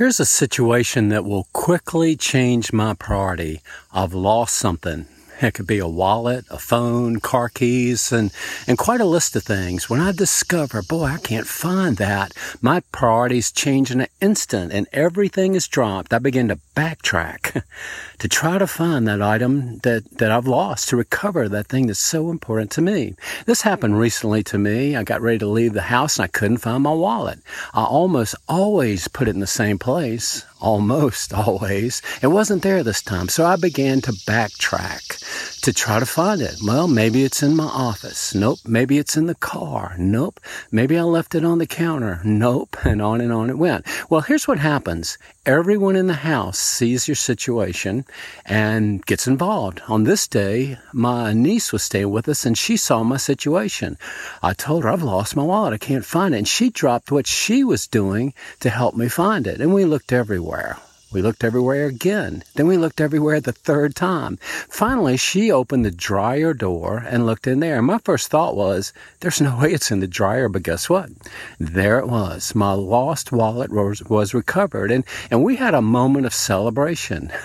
Here's a situation that will quickly change my priority. I've lost something. It could be a wallet, a phone, car keys, and, and quite a list of things. When I discover, boy, I can't find that, my priorities change in an instant and everything is dropped. I begin to backtrack to try to find that item that, that I've lost, to recover that thing that's so important to me. This happened recently to me. I got ready to leave the house and I couldn't find my wallet. I almost always put it in the same place almost always. It wasn't there this time, so I began to backtrack to try to find it. Well, maybe it's in my office. Nope. Maybe it's in the car. Nope. Maybe I left it on the counter. Nope. And on and on it went. Well, here's what happens. Everyone in the house sees your situation and gets involved. On this day, my niece was staying with us and she saw my situation. I told her I've lost my wallet. I can't find it. And she dropped what she was doing to help me find it. And we looked everywhere. We looked everywhere again. Then we looked everywhere the third time. Finally, she opened the dryer door and looked in there. My first thought was, there's no way it's in the dryer, but guess what? There it was. My lost wallet was, was recovered and, and we had a moment of celebration.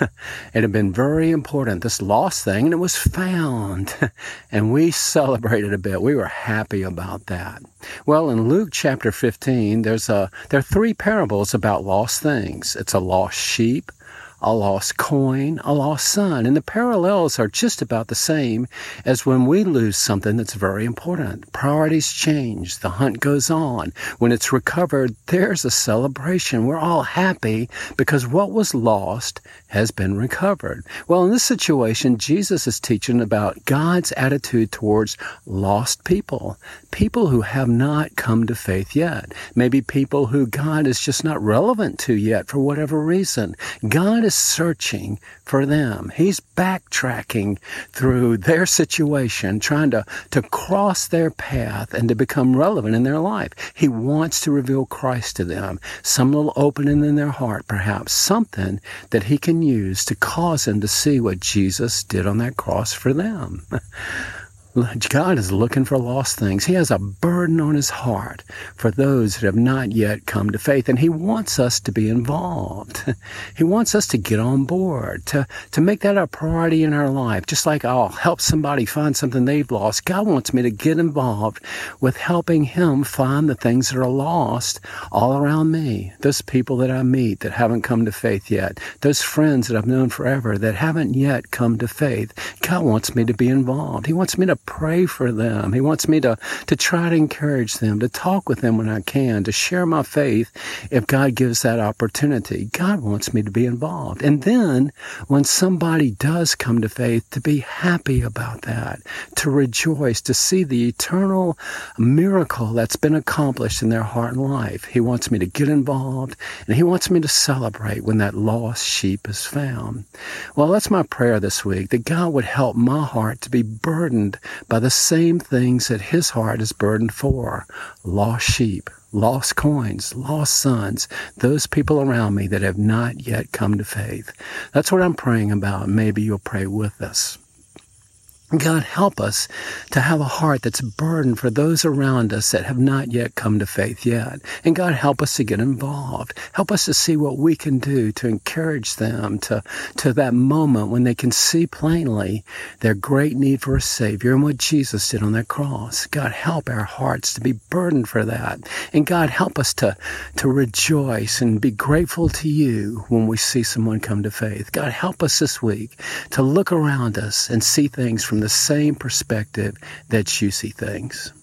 it had been very important, this lost thing, and it was found. and we celebrated a bit. We were happy about that. Well, in Luke chapter 15, there's a, there are three parables about lost things. It's a lost sheep, a lost coin, a lost son. And the parallels are just about the same as when we lose something that's very important. Priorities change. The hunt goes on. When it's recovered, there's a celebration. We're all happy because what was lost has been recovered. Well, in this situation, Jesus is teaching about God's attitude towards lost people, people who have not come to faith yet, maybe people who God is just not relevant to yet for whatever reason. God is searching for them. He's backtracking through their situation, trying to, to cross their path and to become relevant in their life. He wants to reveal Christ to them, some little opening in their heart, perhaps, something that he can use to cause them to see what Jesus did on that cross for them. God is looking for lost things. He has a burden on his heart for those that have not yet come to faith, and he wants us to be involved. He wants us to get on board, to, to make that a priority in our life. Just like I'll help somebody find something they've lost, God wants me to get involved with helping him find the things that are lost all around me. Those people that I meet that haven't come to faith yet, those friends that I've known forever that haven't yet come to faith. God wants me to be involved. He wants me to pray for them. He wants me to, to try to encourage them, to talk with them when I can, to share my faith if God gives that opportunity. God wants me to be involved. And then when somebody does come to faith, to be happy about that, to rejoice, to see the eternal miracle that's been accomplished in their heart and life. He wants me to get involved and he wants me to celebrate when that lost sheep is found. Well, that's my prayer this week that God would help my heart to be burdened by the same things that his heart is burdened for lost sheep, lost coins, lost sons, those people around me that have not yet come to faith. That's what I'm praying about. Maybe you'll pray with us. God, help us to have a heart that's burdened for those around us that have not yet come to faith yet. And God, help us to get involved. Help us to see what we can do to encourage them to, to that moment when they can see plainly their great need for a Savior and what Jesus did on that cross. God, help our hearts to be burdened for that. And God, help us to, to rejoice and be grateful to you when we see someone come to faith. God, help us this week to look around us and see things from the same perspective that you see things.